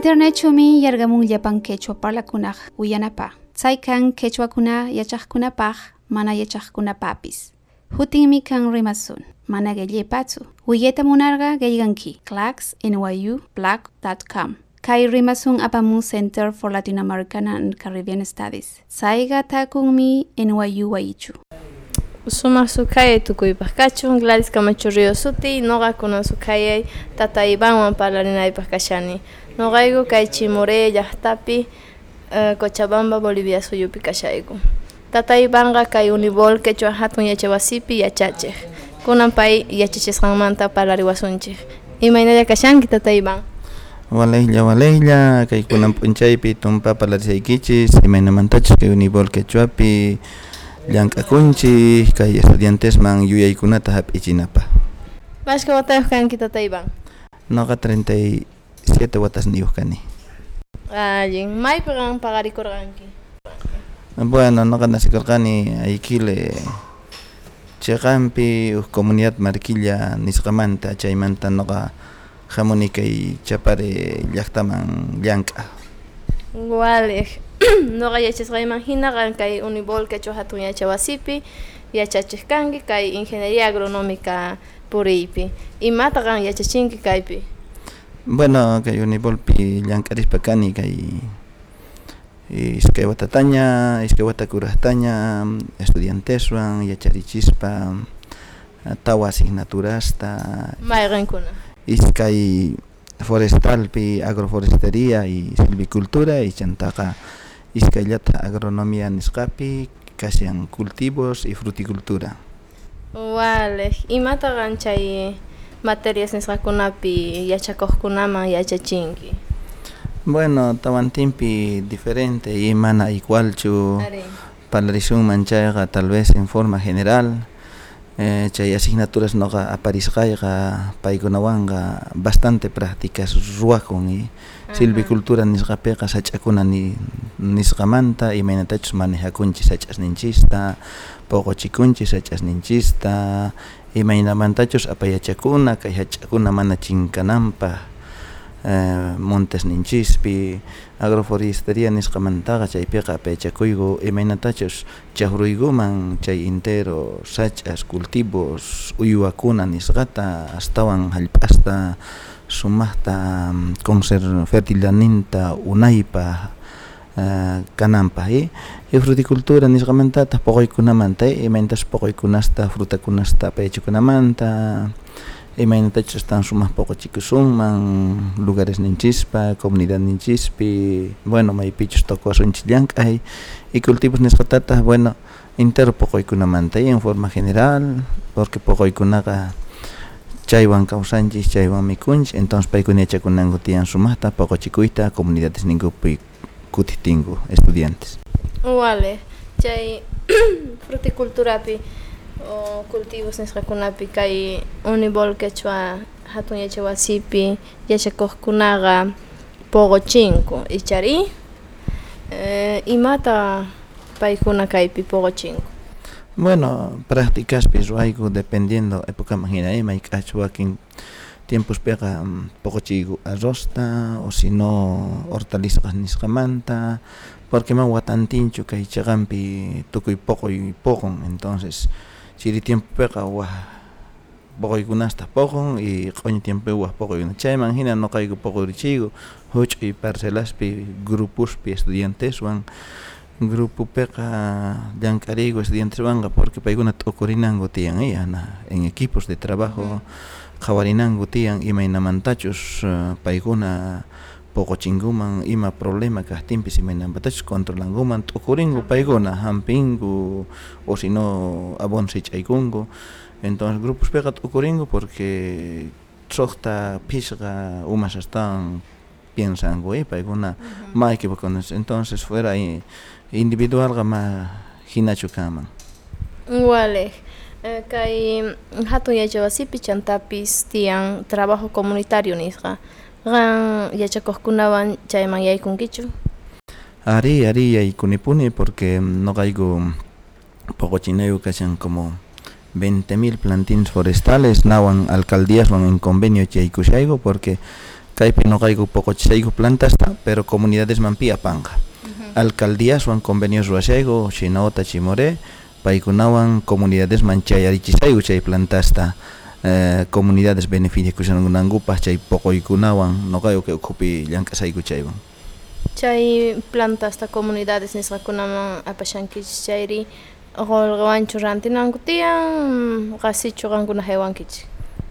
Internetchumi yargamunllapan quechua parlakunaq uyanapaq. Chay kan quechuakuna yachaqkunapaq mana yachaqkunapapis. Hutinmi kan rimasun. Mana gellepatsu. Uyeta munarga gelganki. clacksnyu.black.com. Kai rimasun apamun Center for Latin American and Caribbean Studies. Saiga takunmi NYU waichu. Sumaq sukayay tukuypaq kachun Gladys Camacho Río suti noqakuna sukayay tata Ivanwan parlarinaypaq kashani noqayku kay Chimoré llaqtapi uh, Cochabamba Bolivia suyupi kashayku tata Ivanqa kay Unibol quechua hatun yachawasipi yachachiq kunan pay yachachisqanmanta parlariwasunchik imaynalla kashanki tata Ivan Walejlla walejlla kay kunan p'unchaypi tumpa parlarisaykichis imaynamantachus kay Unibol quechuapi llank'akunchik kay estudiantesman yuyaykunata hap'ichinapaq Mashka watayuq kanki tata Ivan noqa 37 watas niyuq kani. Allin maypiqan paqarikurqanki bueno noqa nasikurqani aykile chayqanpi uj comunidad Marquilla nisqamanta chaymanta noqa hamuni kay chapare llaqtaman llank'a Wale, noqa yachasqayman hinaqa kay Unibol quechua hatun yachawasipi yachachishkanki kay ingeniería agronómica puriypi imata qan yachachinki kaypi bueno kay Unibolpi llank'arispa kani kay iskay watataña iskay wata kuraqtaña estudianteswan yacharichispa tawa asignaturasta mayqinkuna iskay forestalpi agroforestería y silvicultura y chantaqa. Iskayllata agronomía nisqapi kashan cultivos y fruticultura. Wale, imata qan chay materias nisqakunapi yachakuqkunaman yachachinki. Bueno tawantinpi diferente y mana igualchu Ari. parlarisunman chayqa tal vez en forma general. Eh, chay asignaturas noqa aparisqayqa paykunawanqa bastante prácticas ruwakun y silvicultura nisqapiqa sach'akuna ni nisqamanta imaynatachus manejakunchis sach'asninchista puquchikunchis sach'asninchista imaynamantachus apayachakuna kay hach'akuna mana chinkananpaj eh, montes ninchispi agroforestería nisqamantaqa chaypiqa apayachakuygu. Imaynatachus chahruykuman chay entero sach'as cultivos uywakuna nisqata astawan hallp'asta sumaqta mm, conser fertilaninta unaypaj kananpaq y fruticultura nisqamantataq puquykunamanta imaynatapas puquykunasta frutakunasta apaychakunamanta imaynatachus astawan sumaq puquchikusunman lugares ninchispa comunidad ninchispi bueno maypichus tukuwasunchis llank'ay y cultivos nisqatataq bueno entero puquykunamanta y en forma general porque puquykunaqa chaywan kawsanchis chaywan mikunchis entonces paykuna yachakunanku tiyan sumaqta puquchikuyta comunidades ninkupi kutiptinku estudiantes. Wale, chay fruticulturapi o cultivos nisqakunapi kay Unibol quechua hatun yachawasipi yachakuqkunaqa puquchinku ichari eh, imata paykuna kaypi puquchinku Bueno, prácticaspi ruayku dependiendo época imagina ima k'ach wakin tiempospiqa puquchiyku arrosta o si no hortalizas nisqamanta porque man watantinchu kay chaqanpi tukuy puquy puqun entonces chiri tiempopiqa waj puquykunasta puqun y q'uñi tiempopi waj puquykuna chayman hina noqayku puqurichiyku huch'uy parcelaspi grupuspi estudianteswan grupopiqa llank'ariyku estudianteswanqa porque paykuna t'ukurinanku tiyan yana en equipos de trabajo qhawarinanku tiyan imaynamantachus uh, paykuna puquchinkuman ima problema kajtinpis imaynamantachus controlankuman t'ukurinku paykuna hampinku o si no abono sich'aykunku entonces grupospiqa t'ukurinku porque suqta phishqa umas astawan piensanku y paykuna ma equivocados entonces fuera individualqa ma hinachu kanman Wale, kay hatun yachawasipi chantapis tiyan trabajo comunitario nisqa qan yachakuqkunawan chayman yaykunkichu. Ari ari yaykunipuni porque noqayku puquchinayku kashan como 20.000 plantines forestales nawan alcaldíaswan en convenio yaykushayku porque kaypi noqayku poqochisayku plantasta pero comunidades manpi apanga alcaldías wan convenios ruwashayku Chinaota Chimore paykunawan comunidades man chayarichisayku chay plantasta eh, comunidades beneficiakushanankupaq chay poqoykunawan noqayku kay ukhupi llank'asayku chaywan. Chay plantasta comunidades nisqakunaman apashankichis chayri qullqiwanchu rantinanku tiyan qasichu qankuna haywankichik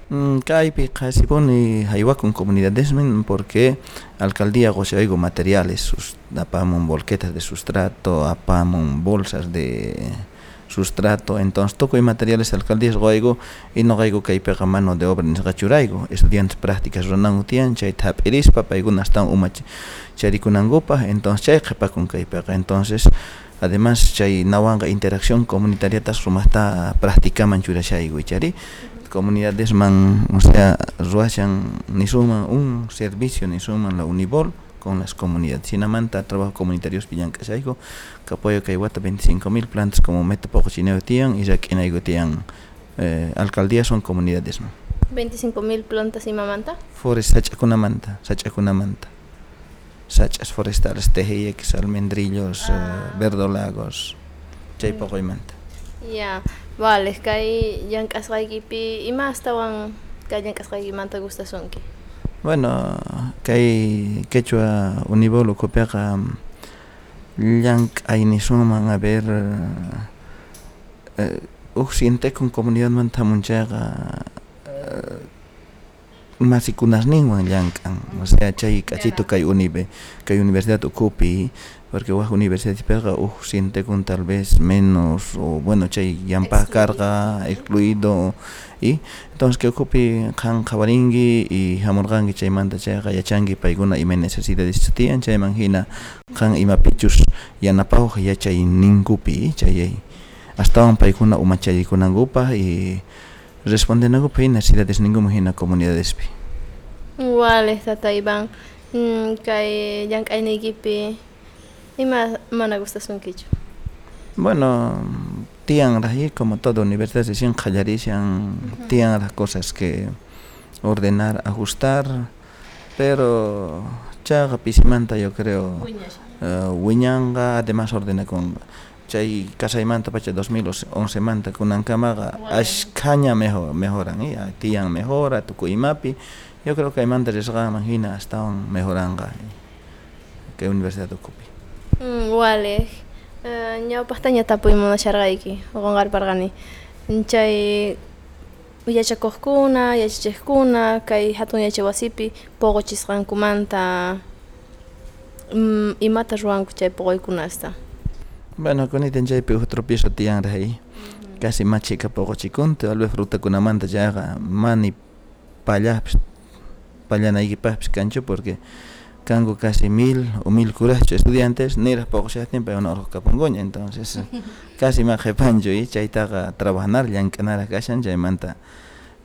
Mm, kaypi qasipuni haywakun comunidadesman porque alcaldía qusayku materiales apamun volquetas de sustrato apamun bolsas de sustrato. Entonces tukuy materiales alcaldías qoyku y noqayku kaypiqa mano de obra nisqa churayku estudiantes prácticas runanku tiyan chay thap'irispa paykuna astawan uma charikunankupaq entonces chay qhipakun kaypiqa entonces además chay nawanqa interacción comunitariata sumaqta practicaman churashayku chari comunidades man, o sea, ruachan ni suman un servicio ni suman la Unibol con las comunidades. Sinamanta trabajo comunitarios pillan casaigo, que apoyo que iguata 25 mil plantas como meta poco chineo tian y que en tian eh, alcaldías son comunidades. ¿no? 25 mil plantas y mamanta? Forest sacha con manta, sacha con manta. Sachas forestales, tejeyex, almendrillos, ah. eh, verdolagos, chay poco y manta. Ya. Yeah. Vale, kay llank'asqaykipi ima astawan kay llank'asqaykimanta gustasunki bueno kay quechua unibolo copiaqa llank'aynisunman a ver uh, uj sientekun comunidadmanta hamunchayqa uh, masikunasninwan llank'an o sea chay k'achito kay unibe kay universidad ukupi porque waj universidad uh siente con tal vez menos o bueno chay yampa carga excluido y entonces que ocupi kan khawaringi y hamurgangi chay manta chay yachangi paiguna ima necesidades tian chay manhina kan ima pichus yanapau ya chay ningupi chay hasta un paiguna uma chay kunangupa y responden algo pe necesidades ninguna hina comunidades pi Wale tata Iván mm, kay llank'aynikipi Ima mana gustasunkichu. Bueno, tienen ahí como toda universidad decían jallarishan, tienen las cosas que ordenar, ajustar, pero chaga pisimanta yo creo uh, wiñanga además ordena con chay casa y manta pacha 2011 manta con ankamaga ashkaña mejor mejoran y tian mejora tu mapi yo creo que hay mantas imagina estaban mejorando que universidad ocupe Mm, wale. Uh, ñawpaqta ñatapuymunasharqayki qunqarparqani. Chay yachakuqkuna, yachachiqkuna kay hatun yachay wasipi puquchisqankumanta imata ruwanku chay puquykunasta. Bueno, chaypi tropiezo tiyanraq ahí. Casi machika puquchikunta, tal vez frutakunamanta chayqa mani pallapis pallanaykipaqpis kanchu porque kango casi mil o mil curacho estudiantes niras poco ya tiempo una hora capongoña entonces casi más jepanjo y chaitaga trabajar llankanara kashan chaymanta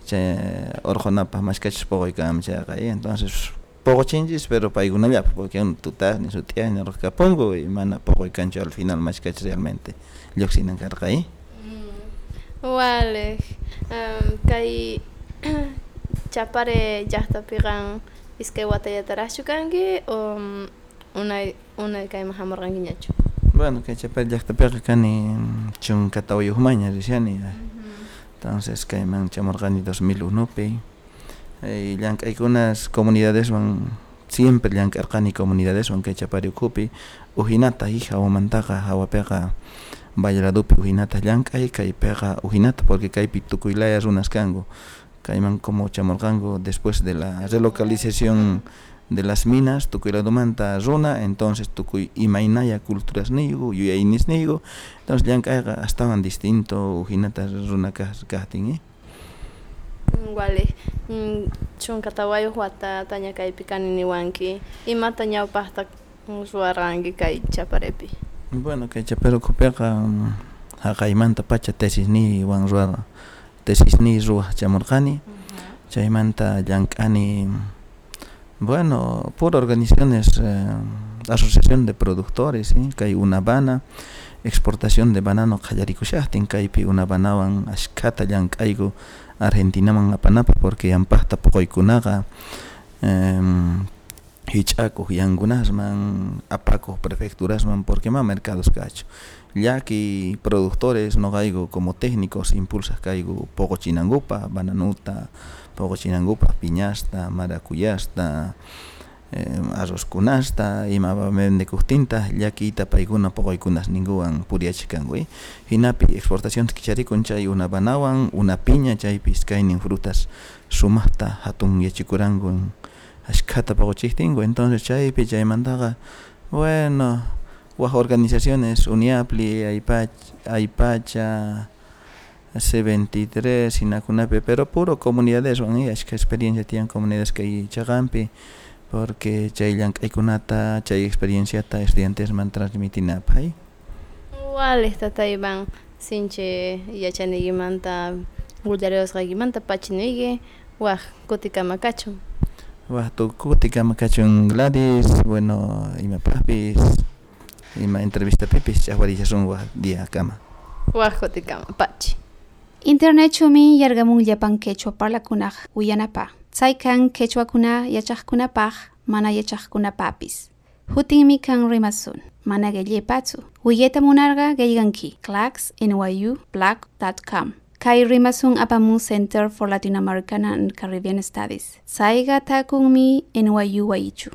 chay orjonapa más cachis poco y cam chay entonces poco chinchis pero paigunalla porque un tutas ni su tía ni los capongo y mana poco y cancho al final más cachis realmente lloxinan carga ahí. Vale um, kai chapare ya está pigan iskay watallataraqchu kanki o unay unay kayman hamarqankiñachu bueno kay chapay llaqtapiqa kani chunkata uyuqmaña rishani entonces kayman chamurqani 2001pi y llank'aykunas comunidadeswan siempre llank'arqani comunidadeswan kay chapari ukhupi ujinata hija hawamantaqa hawapiqa Valladolid ujinata llank'ay kaypiqa ujinata porque kaypi tukuylaya runas kanku Caimán como Chamorgango después de la relocalización de las minas, tukuy la domanta zona, entonces tukuy imainaya culturas nigo, yuyainis nigo, entonces ya estaban distinto, ujinatas zona kahtin, eh. Wale, chun katawayo huata tanya kai pikani ni wanki, imata nyau pahta suarangi kai chaparepi. Bueno, kai chapero kopeka, hakaimanta pacha tesis ni wan ruara. Tesisni ruwaq chamurqani chaymanta llank'ani bueno pura organizaciones eh, asociación de productores ¿sí? kay Unabana exportación de banano qallarikushaqtin kaypi Unabanawan ashkata llank'ayku Argentinaman apanapa porque yampaqta puquykunaqa um, hich'akuq yankunasman apakuq prefecturasman porque ma mercados kachu llaki productores noqayku como técnicos impulsas kayku poqochinankupa bananuta poqochinankupa piñasta maracuyasta eh, arrozkunasta ima vendekuqtinta llakiyta paykuna poqoykunas ninguwan puriachikanku hinapi exportación kicharikun chay una banawan una piña chaypis kaynin frutas sumaqta hatun yachikuranku ashkhata poqochiktinku entonces chaypi chaymantaqa bueno waj organizaciones Uniapli Aypacha C23 hinakunapi pero puro comunidades wan ashka experiencia tiyan comunidades kay chaqanpi porque chay llank'aykunata chay experienciata estudiantesman transmitinapay igual tatayman sinchi yachaniykimanta willariwasqaykimanta pachinuyki waj kutikamakachu waj kutikamakachu Gladys bueno imapaqpis ima entrevista pipis ch'ajwarillasun waj día kama waj kutikama pachi. Internetchumi yargamunllapan quechua parlakunaq uyanapaq chay kan quechuakuna yachaqkunapaq mana yachaqkunapapis hutinmi kan rimasun mana qillaypatsu willeta munarqa qillqanki claxnyu.blog.com kay rimasun apamun Center for Latin American and Caribbean Studies. Sayqa takunmi NYU wayichu